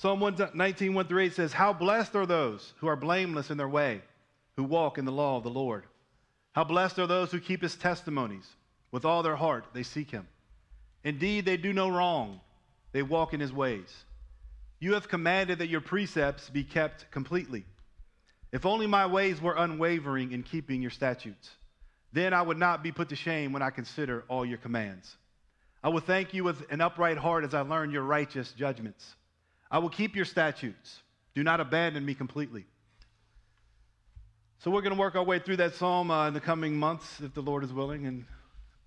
Psalm 119, 1 through 8 says, How blessed are those who are blameless in their way, who walk in the law of the Lord. How blessed are those who keep his testimonies. With all their heart, they seek him. Indeed, they do no wrong, they walk in his ways. You have commanded that your precepts be kept completely. If only my ways were unwavering in keeping your statutes, then I would not be put to shame when I consider all your commands. I will thank you with an upright heart as I learn your righteous judgments. I will keep your statutes. Do not abandon me completely. So we're going to work our way through that psalm uh, in the coming months, if the Lord is willing. And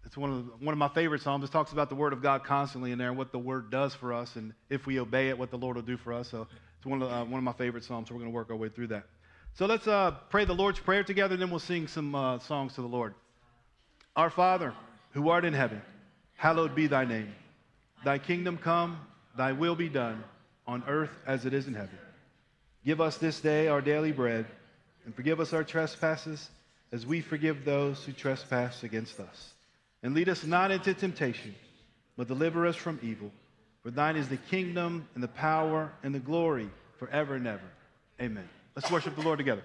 it's one of, the, one of my favorite psalms. It talks about the word of God constantly in there and what the word does for us, and if we obey it, what the Lord will do for us. So it's one of, uh, one of my favorite psalms. So we're going to work our way through that. So let's uh, pray the Lord's Prayer together, and then we'll sing some uh, songs to the Lord. Our Father, who art in heaven, hallowed be thy name. Thy kingdom come, thy will be done, on earth as it is in heaven. Give us this day our daily bread, and forgive us our trespasses as we forgive those who trespass against us. And lead us not into temptation, but deliver us from evil. For thine is the kingdom, and the power, and the glory forever and ever. Amen. Let's worship the Lord together.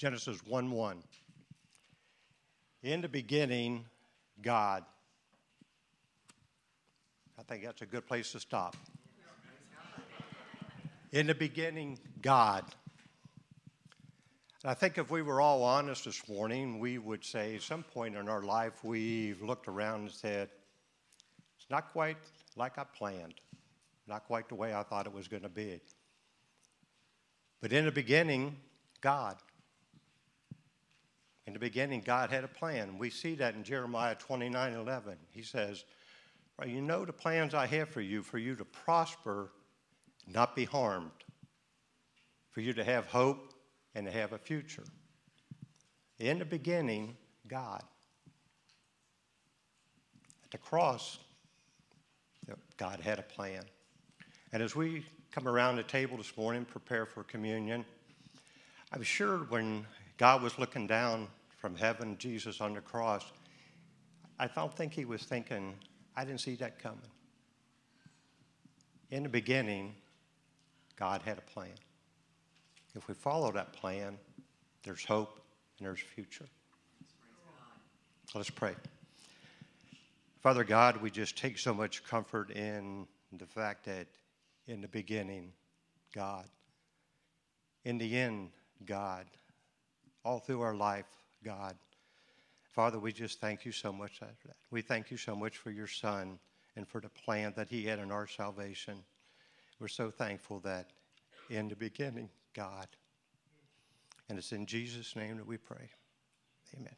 Genesis 1 1. In the beginning, God. I think that's a good place to stop. In the beginning, God. And I think if we were all honest this morning, we would say at some point in our life we've looked around and said, it's not quite like I planned, not quite the way I thought it was going to be. But in the beginning, God. In the beginning, God had a plan. We see that in Jeremiah 29 11. He says, You know the plans I have for you, for you to prosper, not be harmed, for you to have hope and to have a future. In the beginning, God. At the cross, God had a plan. And as we come around the table this morning, prepare for communion, I'm sure when God was looking down from heaven, Jesus on the cross, I don't think he was thinking, I didn't see that coming. In the beginning, God had a plan. If we follow that plan, there's hope and there's future. Let's pray. Father God, we just take so much comfort in the fact that in the beginning, God. In the end, God. All through our life, God. Father, we just thank you so much for that. We thank you so much for your Son and for the plan that He had in our salvation. We're so thankful that in the beginning, God. And it's in Jesus' name that we pray. Amen.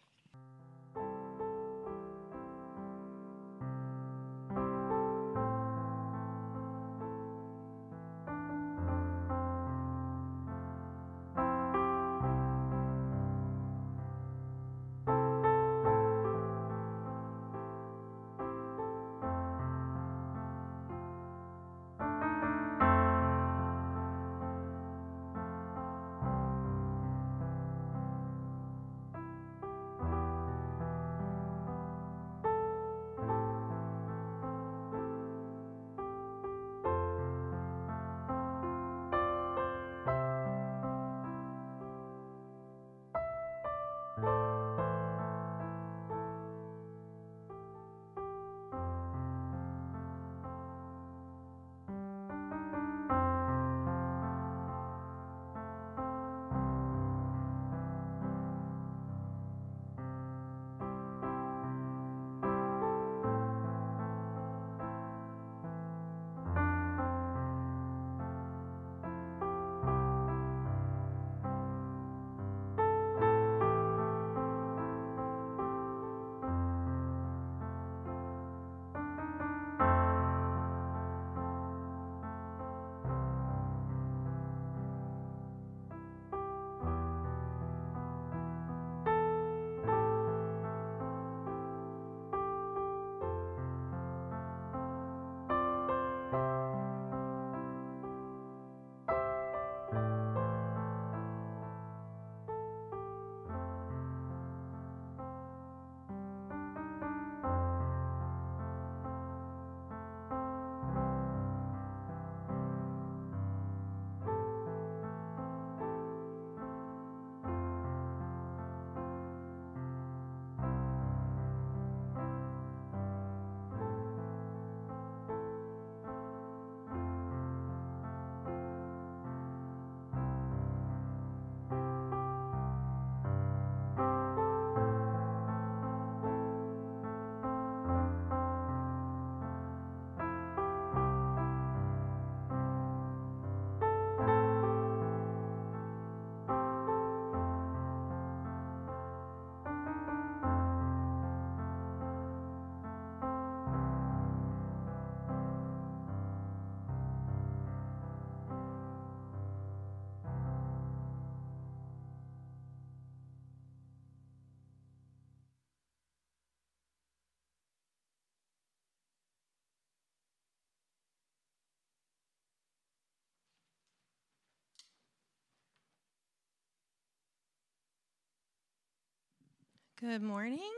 Good morning.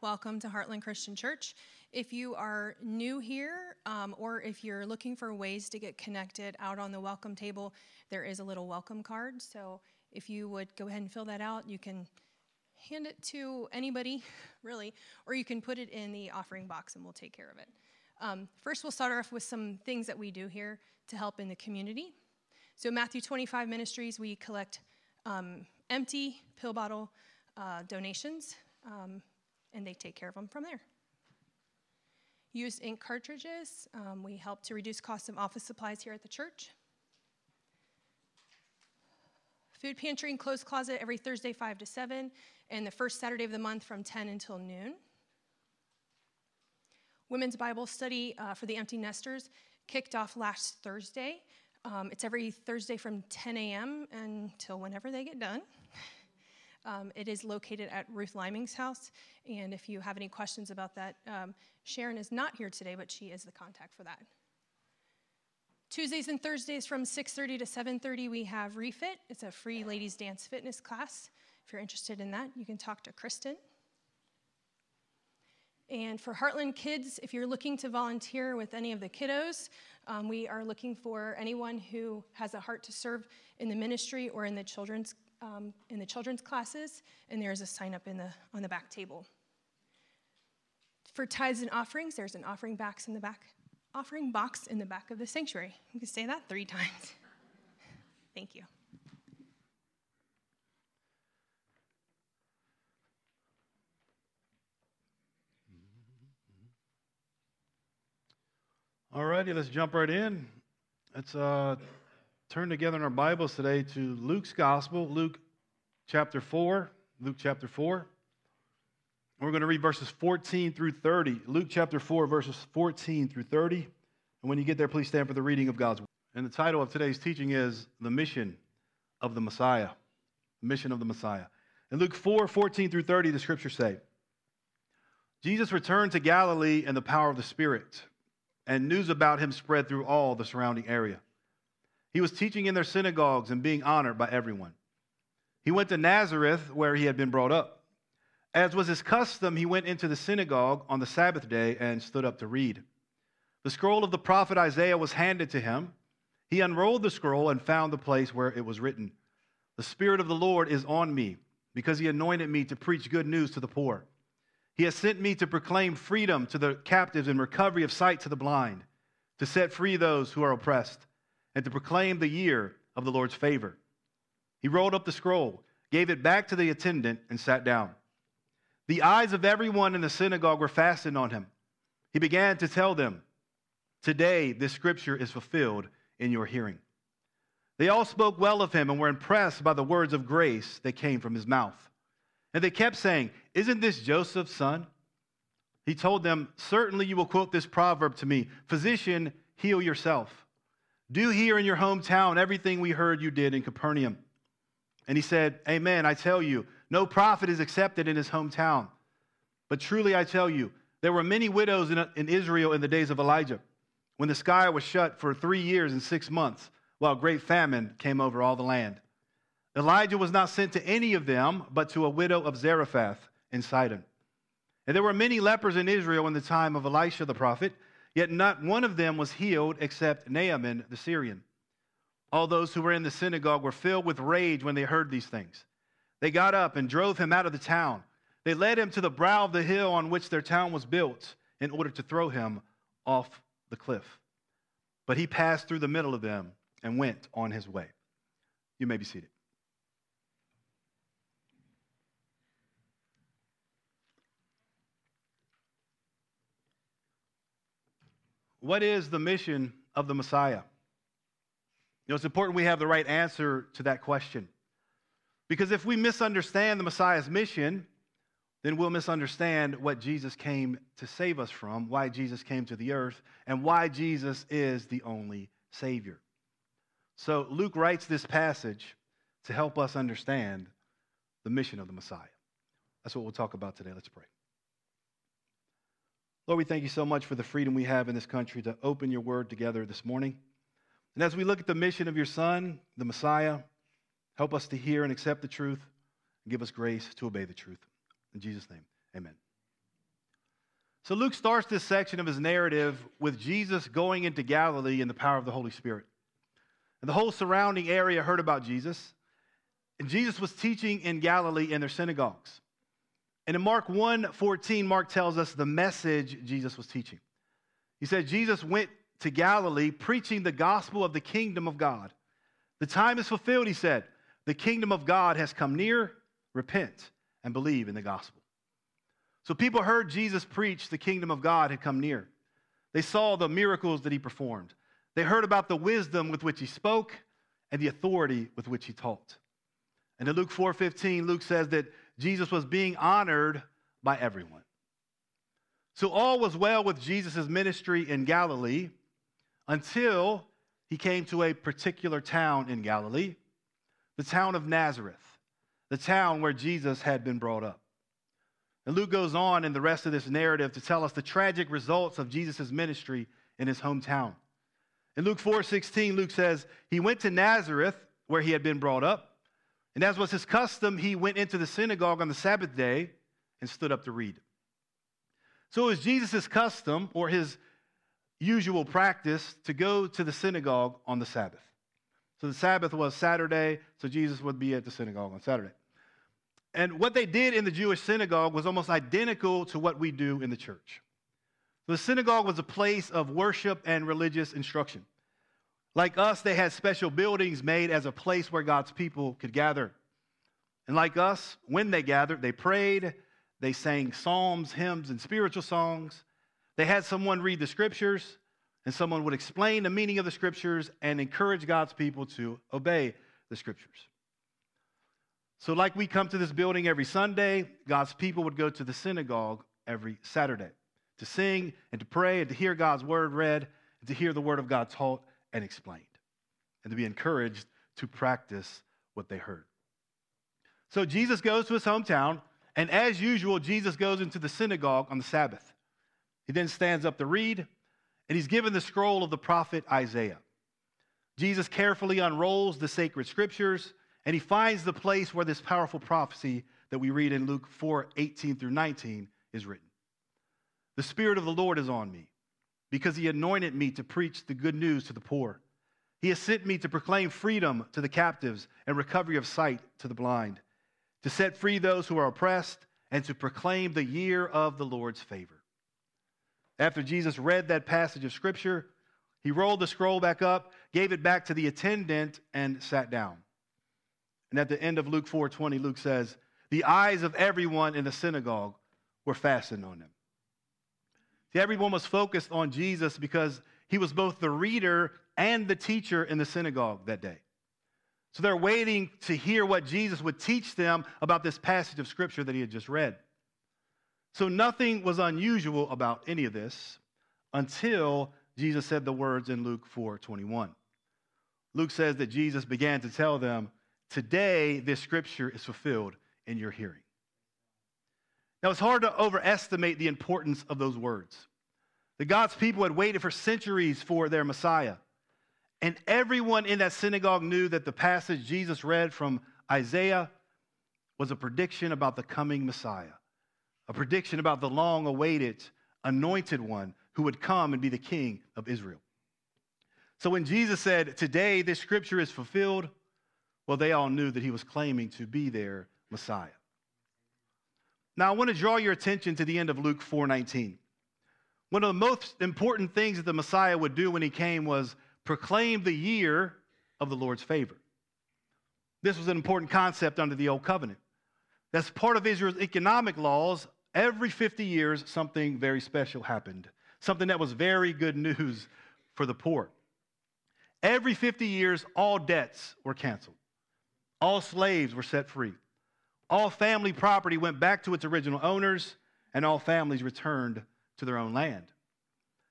Welcome to Heartland Christian Church. If you are new here um, or if you're looking for ways to get connected out on the welcome table, there is a little welcome card. So If you would go ahead and fill that out, you can hand it to anybody, really, or you can put it in the offering box and we'll take care of it. Um, first, we'll start off with some things that we do here to help in the community. So, Matthew 25 Ministries, we collect um, empty pill bottle uh, donations, um, and they take care of them from there. Used ink cartridges, um, we help to reduce costs of office supplies here at the church. Food pantry and clothes closet every Thursday, 5 to 7, and the first Saturday of the month from 10 until noon. Women's Bible study uh, for the empty nesters kicked off last Thursday. Um, it's every Thursday from 10 a.m. until whenever they get done. Um, it is located at Ruth Liming's house, and if you have any questions about that, um, Sharon is not here today, but she is the contact for that. Tuesdays and Thursdays from 6:30 to 7:30 we have Refit. It's a free ladies dance fitness class. If you're interested in that, you can talk to Kristen. And for Heartland Kids, if you're looking to volunteer with any of the kiddos, um, we are looking for anyone who has a heart to serve in the ministry or in the children's um, in the children's classes, and there is a sign up in the on the back table. For tithes and offerings, there's an offering box in the back, offering box in the back of the sanctuary. You can say that three times. Thank you. All righty, let's jump right in. Let's uh, turn together in our Bibles today to Luke's Gospel, Luke chapter 4. Luke chapter 4. We're going to read verses 14 through 30. Luke chapter 4, verses 14 through 30. And when you get there, please stand for the reading of God's word. And the title of today's teaching is The Mission of the Messiah. The Mission of the Messiah. In Luke 4, 14 through 30, the scriptures say, Jesus returned to Galilee in the power of the Spirit and news about him spread through all the surrounding area. He was teaching in their synagogues and being honored by everyone. He went to Nazareth, where he had been brought up. As was his custom, he went into the synagogue on the Sabbath day and stood up to read. The scroll of the prophet Isaiah was handed to him. He unrolled the scroll and found the place where it was written The Spirit of the Lord is on me, because he anointed me to preach good news to the poor. He has sent me to proclaim freedom to the captives and recovery of sight to the blind, to set free those who are oppressed, and to proclaim the year of the Lord's favor. He rolled up the scroll, gave it back to the attendant, and sat down. The eyes of everyone in the synagogue were fastened on him. He began to tell them, Today this scripture is fulfilled in your hearing. They all spoke well of him and were impressed by the words of grace that came from his mouth. And they kept saying, Isn't this Joseph's son? He told them, Certainly you will quote this proverb to me Physician, heal yourself. Do here in your hometown everything we heard you did in Capernaum. And he said, Amen. I tell you, no prophet is accepted in his hometown. But truly I tell you, there were many widows in, Israel in the days of Elijah, when the sky was shut for three years and six months, while great famine came over all the land. Elijah was not sent to any of them, but to a widow of Zarephath in Sidon. And there were many lepers in Israel in the time of Elisha the prophet, yet not one of them was healed except Naaman the Syrian. All those who were in the synagogue were filled with rage when they heard these things. They got up and drove him out of the town. They led him to the brow of the hill on which their town was built in order to throw him off the cliff. But he passed through the middle of them and went on his way. You may be seated. What is the mission of the Messiah? You know, it's important we have the right answer to that question. Because if we misunderstand the Messiah's mission, then we'll misunderstand what Jesus came to save us from, why Jesus came to the earth, and why Jesus is the only Savior. So Luke writes this passage to help us understand the mission of the Messiah. That's what we'll talk about today. Let's pray. Lord, we thank you so much for the freedom we have in this country to open your word together this morning. And as we look at the mission of your Son, the Messiah, help us to hear and accept the truth and give us grace to obey the truth. In Jesus' name, amen. So Luke starts this section of his narrative with Jesus going into Galilee in the power of the Holy Spirit. And the whole surrounding area heard about Jesus. And Jesus was teaching in Galilee in their synagogues. And in Mark 1 14, Mark tells us the message Jesus was teaching. He said, Jesus went to Galilee preaching the gospel of the kingdom of God. The time is fulfilled, he said. The kingdom of God has come near. Repent and believe in the gospel. So people heard Jesus preach the kingdom of God had come near. They saw the miracles that he performed. They heard about the wisdom with which he spoke and the authority with which he taught. And in Luke 4:15, Luke says that Jesus was being honored by everyone. So all was well with Jesus' ministry in Galilee until he came to a particular town in Galilee, the town of Nazareth, the town where Jesus had been brought up. And Luke goes on in the rest of this narrative to tell us the tragic results of Jesus' ministry in his hometown. In Luke 4:16, Luke says, "He went to Nazareth where he had been brought up, and as was his custom, he went into the synagogue on the Sabbath day and stood up to read." So it was Jesus' custom or his usual practice to go to the synagogue on the Sabbath. So the Sabbath was Saturday, so Jesus would be at the synagogue on Saturday. And what they did in the Jewish synagogue was almost identical to what we do in the church. The synagogue was a place of worship and religious instruction. Like us, they had special buildings made as a place where God's people could gather. And like us, when they gathered, they prayed, they sang psalms, hymns, and spiritual songs. They had someone read the scriptures, and someone would explain the meaning of the scriptures and encourage God's people to obey the scriptures. So, like we come to this building every Sunday, God's people would go to the synagogue every Saturday to sing and to pray and to hear God's word read and to hear the word of God taught and explained and to be encouraged to practice what they heard. So, Jesus goes to his hometown, and as usual, Jesus goes into the synagogue on the Sabbath. He then stands up to read, and he's given the scroll of the prophet Isaiah. Jesus carefully unrolls the sacred scriptures and he finds the place where this powerful prophecy that we read in Luke 4 18 through 19 is written. The Spirit of the Lord is on me because he anointed me to preach the good news to the poor. He has sent me to proclaim freedom to the captives and recovery of sight to the blind, to set free those who are oppressed, and to proclaim the year of the Lord's favor. After Jesus read that passage of Scripture, he rolled the scroll back up, gave it back to the attendant, and sat down. And at the end of Luke 4:20, Luke says, "The eyes of everyone in the synagogue were fastened on him." See, everyone was focused on Jesus because he was both the reader and the teacher in the synagogue that day. So they're waiting to hear what Jesus would teach them about this passage of scripture that he had just read. So nothing was unusual about any of this until Jesus said the words in Luke 4:21. Luke says that Jesus began to tell them Today, this scripture is fulfilled in your hearing. Now, it's hard to overestimate the importance of those words. The God's people had waited for centuries for their Messiah. And everyone in that synagogue knew that the passage Jesus read from Isaiah was a prediction about the coming Messiah, a prediction about the long awaited anointed one who would come and be the king of Israel. So when Jesus said, Today this scripture is fulfilled, well, they all knew that he was claiming to be their Messiah. Now, I want to draw your attention to the end of Luke 4:19. One of the most important things that the Messiah would do when he came was proclaim the year of the Lord's favor. This was an important concept under the Old Covenant. That's part of Israel's economic laws. Every 50 years, something very special happened, something that was very good news for the poor. Every 50 years, all debts were canceled. All slaves were set free. All family property went back to its original owners, and all families returned to their own land.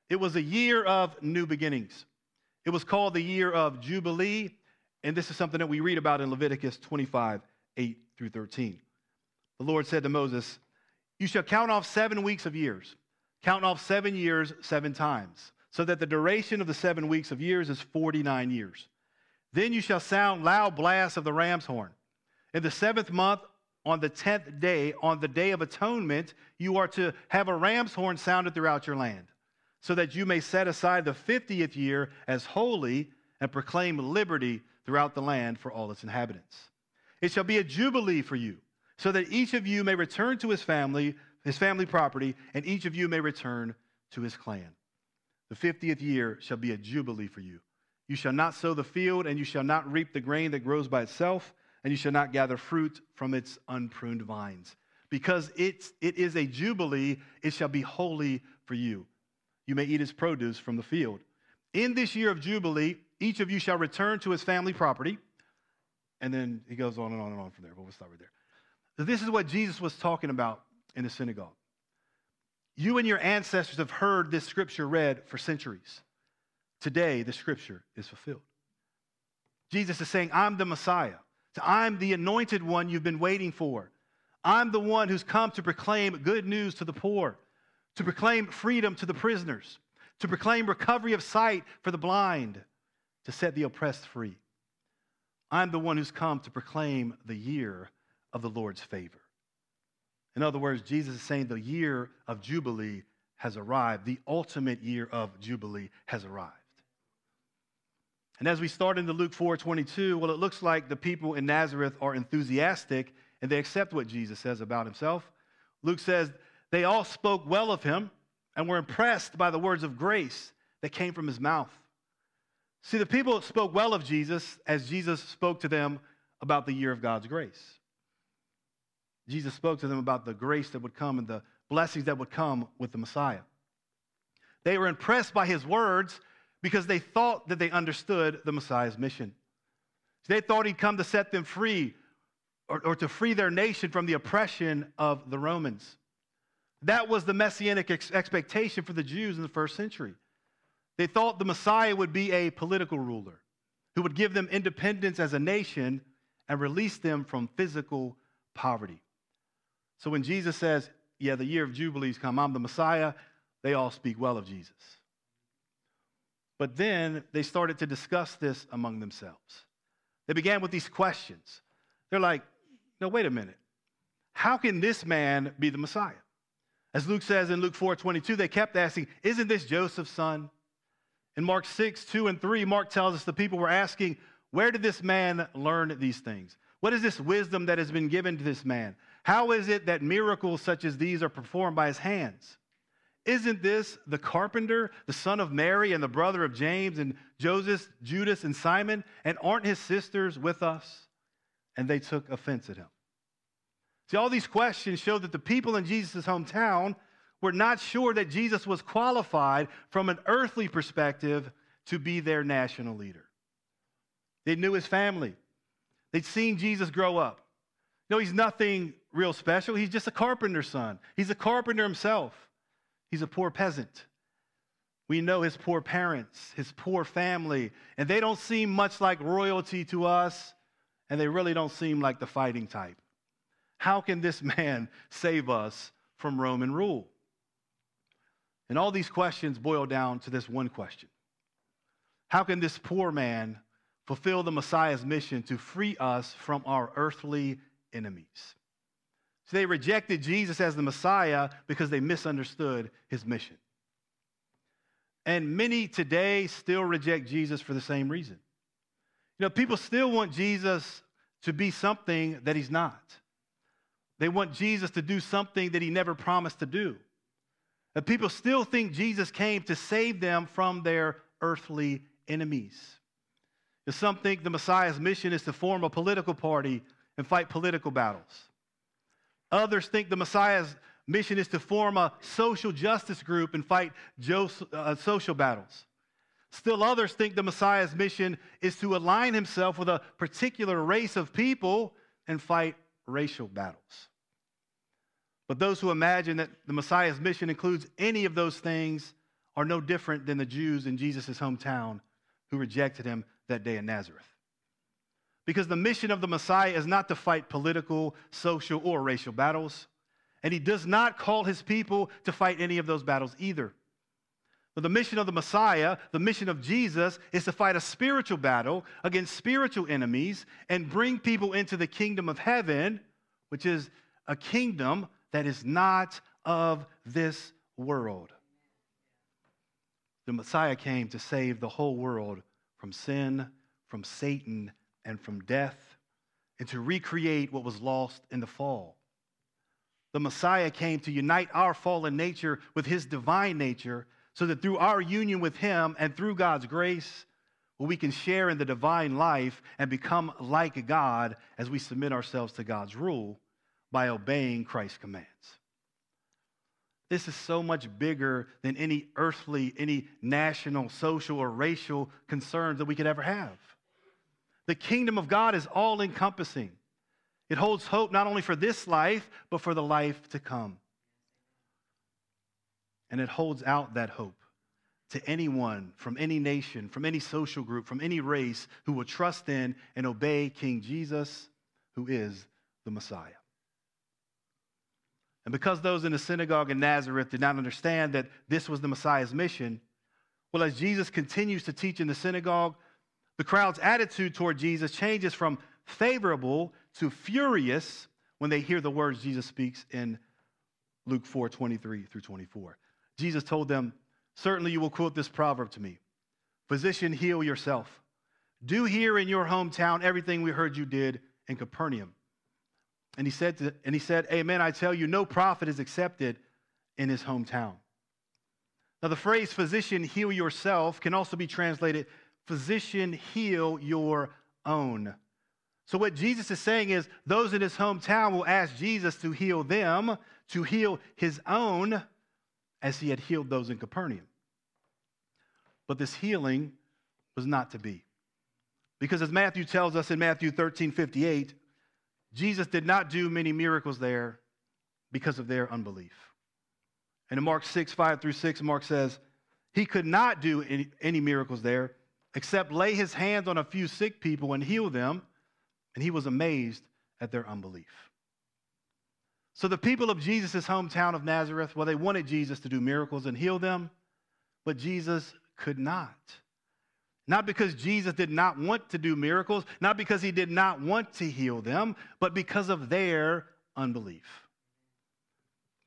It was a year of new beginnings. It was called the year of Jubilee, and this is something that we read about in Leviticus 25 8 through 13. The Lord said to Moses, You shall count off seven weeks of years. Count off seven years seven times, so that the duration of the seven weeks of years is 49 years. Then you shall sound loud blasts of the ram's horn. In the seventh month, on the tenth day, on the day of atonement, you are to have a ram's horn sounded throughout your land, so that you may set aside the fiftieth year as holy and proclaim liberty throughout the land for all its inhabitants. It shall be a jubilee for you, so that each of you may return to his family, his family property, and each of you may return to his clan. The 50th year shall be a jubilee for you. You shall not sow the field, and you shall not reap the grain that grows by itself, and you shall not gather fruit from its unpruned vines. Because it's, it is a jubilee, it shall be holy for you. You may eat its produce from the field. In this year of jubilee, each of you shall return to his family property. And then he goes on and on and on from there, but we'll stop right there. This is what Jesus was talking about in the synagogue. You and your ancestors have heard this scripture read for centuries. Today, the scripture is fulfilled. Jesus is saying, I'm the Messiah. So I'm the anointed one you've been waiting for. I'm the one who's come to proclaim good news to the poor, to proclaim freedom to the prisoners, to proclaim recovery of sight for the blind, to set the oppressed free. I'm the one who's come to proclaim the year of the Lord's favor. In other words, Jesus is saying the year of Jubilee has arrived. The ultimate year of Jubilee has arrived. And as we start into Luke 4 22, well, it looks like the people in Nazareth are enthusiastic and they accept what Jesus says about himself. Luke says they all spoke well of him and were impressed by the words of grace that came from his mouth. See, the people spoke well of Jesus as Jesus spoke to them about the year of God's grace. Jesus spoke to them about the grace that would come and the blessings that would come with the Messiah. They were impressed by his words because they thought that they understood the Messiah's mission. They thought he'd come to set them free or, or, to free their nation from the oppression of the Romans. That was the messianic ex- expectation for the Jews in the first century. They thought the Messiah would be a political ruler who would give them independence as a nation and release them from physical poverty. So when Jesus says, Yeah, the year of Jubilees come, I'm the Messiah, they all speak well of Jesus. But then they started to discuss this among themselves. They began with these questions. They're like, No, wait a minute. How can this man be the Messiah? As Luke says in Luke 4 22, they kept asking, Isn't this Joseph's son? In Mark 6, 2 and 3, Mark tells us the people were asking, Where did this man learn these things? What is this wisdom that has been given to this man? How is it that miracles such as these are performed by his hands? Isn't this the carpenter, the son of Mary, and the brother of James, and Joseph, Judas, and Simon? And aren't his sisters with us? And they took offense at him. See, all these questions show that the people in Jesus' hometown were not sure that Jesus was qualified from an earthly perspective to be their national leader. They knew his family, they'd seen Jesus grow up. No, he's nothing real special. He's just a carpenter's son. He's a carpenter himself. He's a poor peasant. We know his poor parents, his poor family, and they don't seem much like royalty to us, and they really don't seem like the fighting type. How can this man save us from Roman rule? And all these questions boil down to this one question How can this poor man fulfill the Messiah's mission to free us from our earthly enemies? So they rejected Jesus as the Messiah because they misunderstood his mission. And many today still reject Jesus for the same reason. You know, people still want Jesus to be something that he's not. They want Jesus to do something that he never promised to do. And people still think Jesus came to save them from their earthly enemies. And some think the Messiah's mission is to form a political party and fight political battles. Others think the Messiah's mission is to form a social justice group and fight uh, social battles. Still, others think the Messiah's mission is to align himself with a particular race of people and fight racial battles. But those who imagine that the Messiah's mission includes any of those things are no different than the Jews in Jesus' hometown who rejected him that day in Nazareth. Because the mission of the Messiah is not to fight political, social, or racial battles. And he does not call his people to fight any of those battles either. But the mission of the Messiah, the mission of Jesus, is to fight a spiritual battle against spiritual enemies and bring people into the kingdom of heaven, which is a kingdom that is not of this world. The Messiah came to save the whole world from sin, from Satan, and from death. and to recreate what was lost in the fall. The Messiah came to unite our fallen nature with his divine nature so that through our union with him and through God's grace, we can share in the divine life and become like God as we submit ourselves to God's rule by obeying Christ's commands. This is so much bigger than any earthly, any national, social, or racial concerns that we could ever have. The kingdom of God is all encompassing. It holds hope not only for this life, but for the life to come. And it holds out that hope to anyone from any nation, from any social group, from any race who will trust in and obey King Jesus, who is the Messiah. And because those in the synagogue in Nazareth did not understand that this was the Messiah's mission, well, as Jesus continues to teach in the synagogue, the crowd's attitude toward Jesus changes from favorable to furious when they hear the words Jesus speaks in Luke 4 23 through 24. Jesus told them, Certainly you will quote this proverb to me Physician, heal yourself. Do here in your hometown everything we heard you did in Capernaum. And he said, to, and he said, Amen, I tell you, no prophet is accepted in his hometown. Now, the phrase physician, heal yourself can also be translated physician, heal your own. So, what Jesus is saying is, those in his hometown will ask Jesus to heal them, to heal his own, as he had healed those in Capernaum. But this healing was not to be. Because as Matthew tells us in Matthew 13 58, Jesus did not do many miracles there because of their unbelief. And in Mark 6, 5 through 6, Mark says, He could not do any, any miracles there except lay his hands on a few sick people and heal them. And he was amazed at their unbelief. So the people of Jesus' hometown of Nazareth, well, they wanted Jesus to do miracles and heal them, but Jesus could not. Not because Jesus did not want to do miracles, not because he did not want to heal them, but because of their unbelief.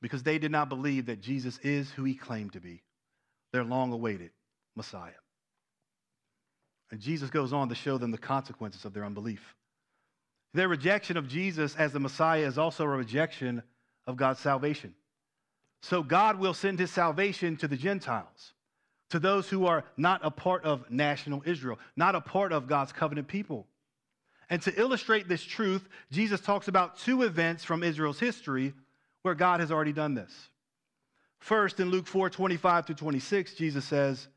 Because they did not believe that Jesus is who he claimed to be, their long awaited Messiah. And Jesus goes on to show them the consequences of their unbelief. Their rejection of Jesus as the Messiah is also a rejection of God's salvation. So God will send his salvation to the Gentiles to those who are not a part of national Israel, not a part of God's covenant people. And to illustrate this truth, Jesus talks about two events from Israel's history where God has already done this. First, in Luke 4 25 to 26, Jesus says,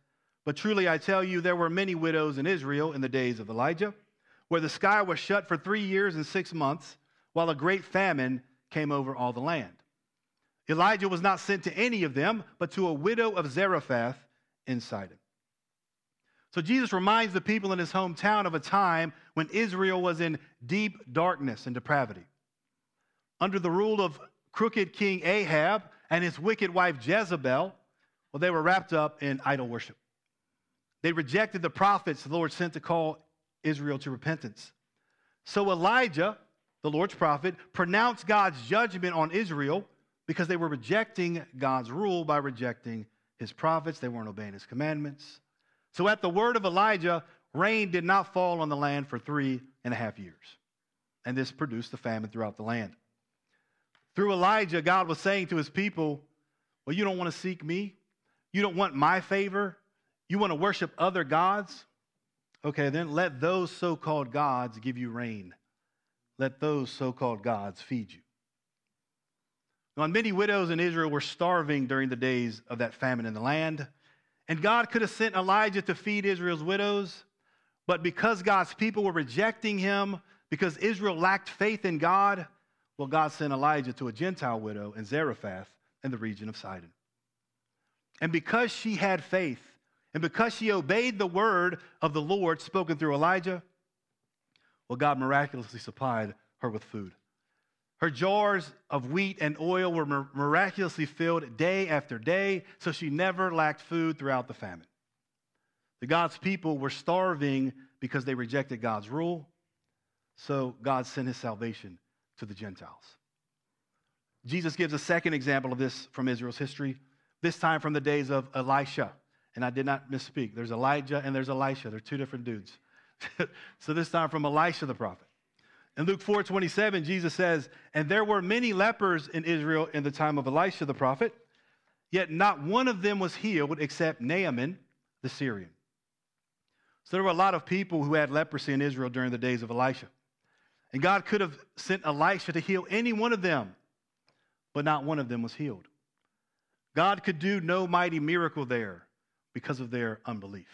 But truly I tell you, there were many widows in Israel in the days of Elijah, where the sky was shut for three years and six months, while a great famine came over all the land. Elijah was not sent to any of them, but to a widow of Zarephath in Sidon. So Jesus reminds the people in his hometown of a time when Israel was in deep darkness and depravity. Under the rule of crooked King Ahab and his wicked wife Jezebel, well, they were wrapped up in idol worship. They rejected the prophets the Lord sent to call Israel to repentance. So Elijah, the Lord's prophet, pronounced God's judgment on Israel because they were rejecting God's rule by rejecting his prophets, they weren't obeying his commandments. So at the word of Elijah, rain did not fall on the land for three and a half years. And this produced a famine throughout the land. Through Elijah, God was saying to his people, Well, you don't want to seek me? You don't want my favor? You want to worship other gods? Okay, then let those so called gods give you rain. Let those so called gods feed you. Now, many widows in Israel were starving during the days of that famine in the land. And God could have sent Elijah to feed Israel's widows, but because God's people were rejecting him, because Israel lacked faith in God, well, God sent Elijah to a Gentile widow in Zarephath in the region of Sidon. And because she had faith, and because she obeyed the word of the Lord spoken through Elijah, well, God miraculously supplied her with food. Her jars of wheat and oil were miraculously filled day after day, so she never lacked food throughout the famine. The God's people were starving because they rejected God's rule, so God sent his salvation to the Gentiles. Jesus gives a second example of this from Israel's history, this time from the days of Elisha. And I did not misspeak. There's Elijah and there's Elisha. They're two different dudes. so this time from Elisha the prophet. In Luke 4 27, Jesus says, And there were many lepers in Israel in the time of Elisha the prophet, yet not one of them was healed except Naaman the Syrian. So there were a lot of people who had leprosy in Israel during the days of Elisha. And God could have sent Elisha to heal any one of them, but not one of them was healed. God could do no mighty miracle there because of their unbelief.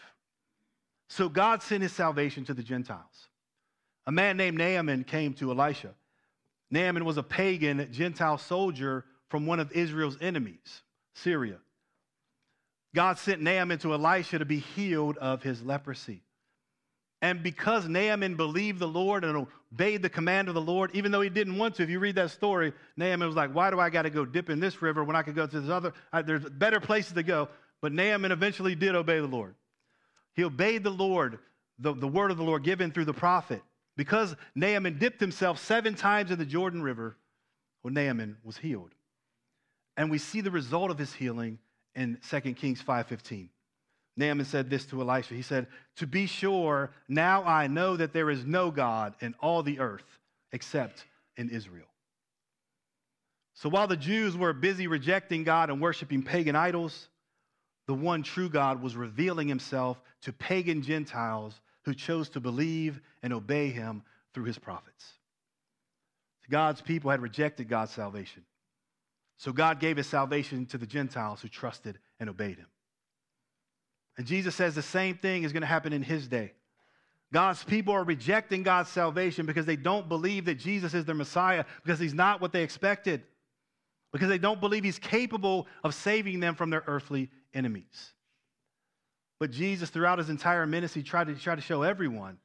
So God sent his salvation to the Gentiles. A man named Naaman came to Elisha. Naaman was a pagan Gentile soldier from one of Israel's enemies, Syria. God sent Naaman to Elisha to be healed of his leprosy. And because Naaman believed the Lord and obeyed the command of the Lord, even though he didn't want to, if you read that story, Naaman was like, Why do I got to go dip in this river when I could go to this other? There's better places to go. But Naaman eventually did obey the Lord. He obeyed the Lord, the, the word of the Lord given through the prophet. Because Naaman dipped himself seven times in the Jordan River, well, Naaman was healed. And we see the result of his healing in 2 Kings 5.15. Naaman said this to Elisha. He said, To be sure, now I know that there is no God in all the earth except in Israel. So while the Jews were busy rejecting God and worshiping pagan idols, the one true God was revealing himself to pagan Gentiles who chose to believe and obey him through his prophets. God's people had rejected God's salvation. So God gave his salvation to the Gentiles who trusted and obeyed him. And Jesus says the same thing is going to happen in his day. God's people are rejecting God's salvation because they don't believe that Jesus is their Messiah, because he's not what they expected, because they don't believe he's capable of saving them from their earthly enemies. But Jesus, throughout his entire ministry, tried to, try to show everyone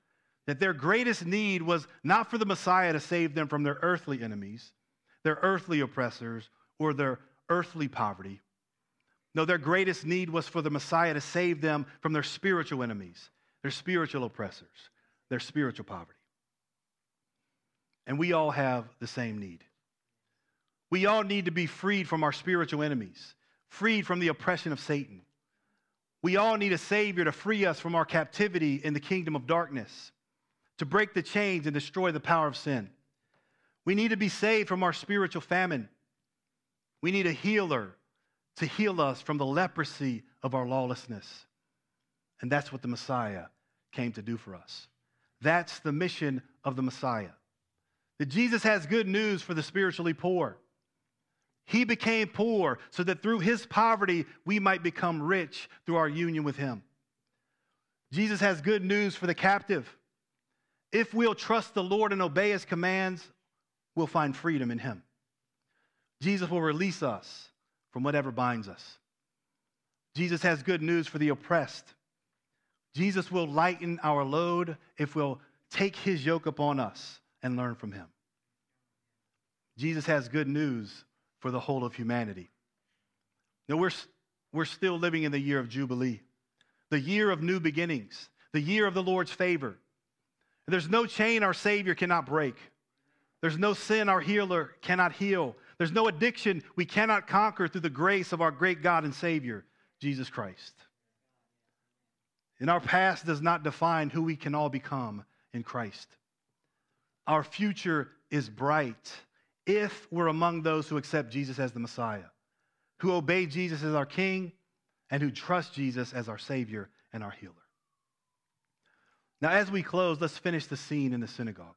that their greatest need was not for the Messiah to save them from their earthly enemies, their earthly oppressors, or their earthly poverty, no, their greatest need was for the Messiah to save them from their spiritual enemies, their spiritual oppressors, their spiritual poverty. And we all have the same need. We all need to be freed from our spiritual enemies, freed from the oppression of Satan. We all need a Savior to free us from our captivity in the kingdom of darkness, to break the chains and destroy the power of sin. We need to be saved from our spiritual famine. We need a healer to heal us from the leprosy of our lawlessness. And that's what the Messiah came to do for us. That's the mission of the Messiah. That Jesus has good news for the spiritually poor. He became poor so that through his poverty we might become rich through our union with him. Jesus has good news for the captive. If we'll trust the Lord and obey his commands, we'll find freedom in him. Jesus will release us from whatever binds us. Jesus has good news for the oppressed. Jesus will lighten our load if we'll take his yoke upon us and learn from him. Jesus has good news for the whole of humanity. Now, we're, we're still living in the year of Jubilee, the year of new beginnings, the year of the Lord's favor. There's no chain our Savior cannot break. There's no sin our healer cannot heal. There's no addiction we cannot conquer through the grace of our great God and Savior, Jesus Christ. And our past does not define who we can all become in Christ. Our future is bright if we're among those who accept Jesus as the Messiah, who obey Jesus as our King, and who trust Jesus as our Savior and our healer. Now, as we close, let's finish the scene in the synagogue.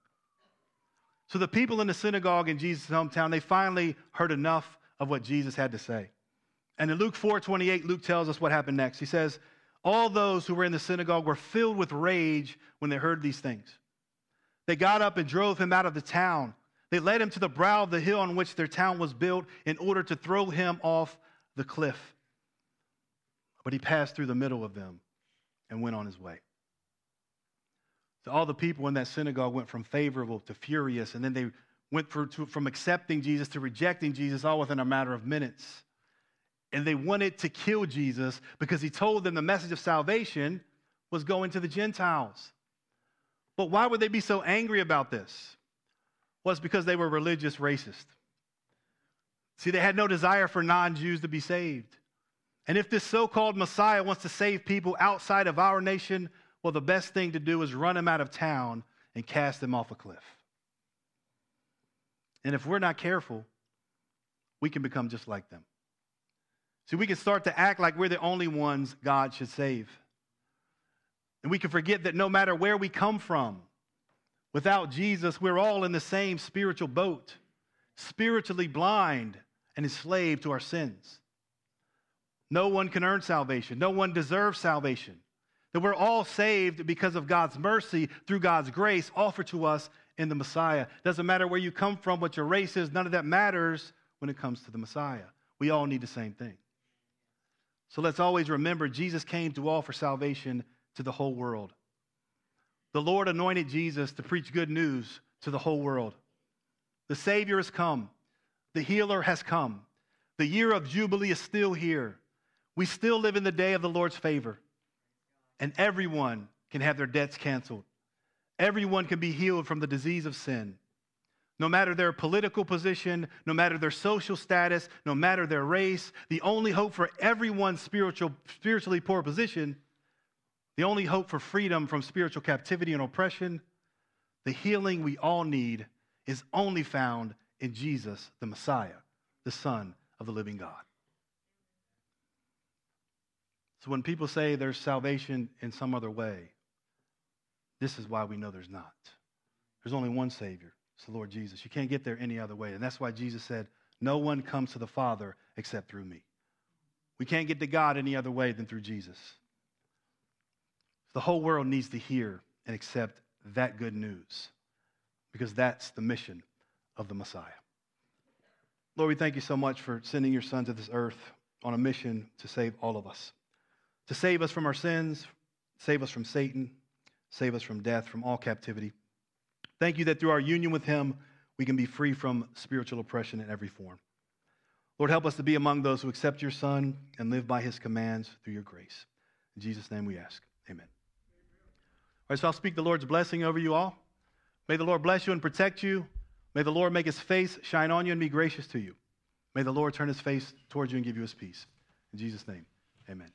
So the people in the synagogue in Jesus' hometown, they finally heard enough of what Jesus had to say. And in Luke 4 28, Luke tells us what happened next. He says, All those who were in the synagogue were filled with rage when they heard these things. They got up and drove him out of the town. They led him to the brow of the hill on which their town was built in order to throw him off the cliff. But he passed through the middle of them and went on his way. So all the people in that synagogue went from favorable to furious, and then they went to, from accepting Jesus to rejecting Jesus all within a matter of minutes. And they wanted to kill Jesus because he told them the message of salvation was going to the Gentiles. But why would they be so angry about this? It's because they were religious racist. See, they had no desire for non Jews to be saved. And if this so called Messiah wants to save people outside of our nation, well, the best thing to do is run him out of town and cast him off a cliff. And if we're not careful, we can become just like them. See, we can start to act like we're the only ones God should save. And we can forget that no matter where we come from, without Jesus, we're all in the same spiritual boat, spiritually blind and enslaved to our sins. No one can earn salvation, no one deserves salvation. That we're all saved because of God's mercy through God's grace offered to us in the Messiah. Doesn't matter where you come from, what your race is, none of that matters when it comes to the Messiah. We all need the same thing. So let's always remember Jesus came to offer salvation to the whole world. The Lord anointed Jesus to preach good news to the whole world. The Savior has come, the healer has come. The year of Jubilee is still here. We still live in the day of the Lord's favor and everyone can have their debts canceled. Everyone can be healed from the disease of sin. No matter their political position, no matter their social status, no matter their race, the only hope for everyone's spiritual, spiritually poor position, the only hope for freedom from spiritual captivity and oppression, the healing we all need is only found in Jesus, the Messiah, the Son of the living God. So when people say there's salvation in some other way, this is why we know there's not. There's only one Savior. It's the Lord Jesus. You can't get there any other way. And that's why Jesus said, No one comes to the Father except through me. We can't get to God any other way than through Jesus. The whole world needs to hear and accept that good news because that's the mission of the Messiah. Lord, we thank you so much for sending your son to this earth on a mission to save all of us to save us from our sins, save us from Satan, save us from death, from all captivity. Thank you that through our union with Him, we can be free from spiritual oppression in every form. Lord, help us to be among those who accept your Son and live by His commands through your grace. In Jesus' name we ask. Amen. So I'll speak the Lord's blessing over you all. May the Lord bless you and protect you. May the Lord make his face shine on you and be gracious to you. May the Lord turn his face towards you and give you his peace. In Jesus' name, amen.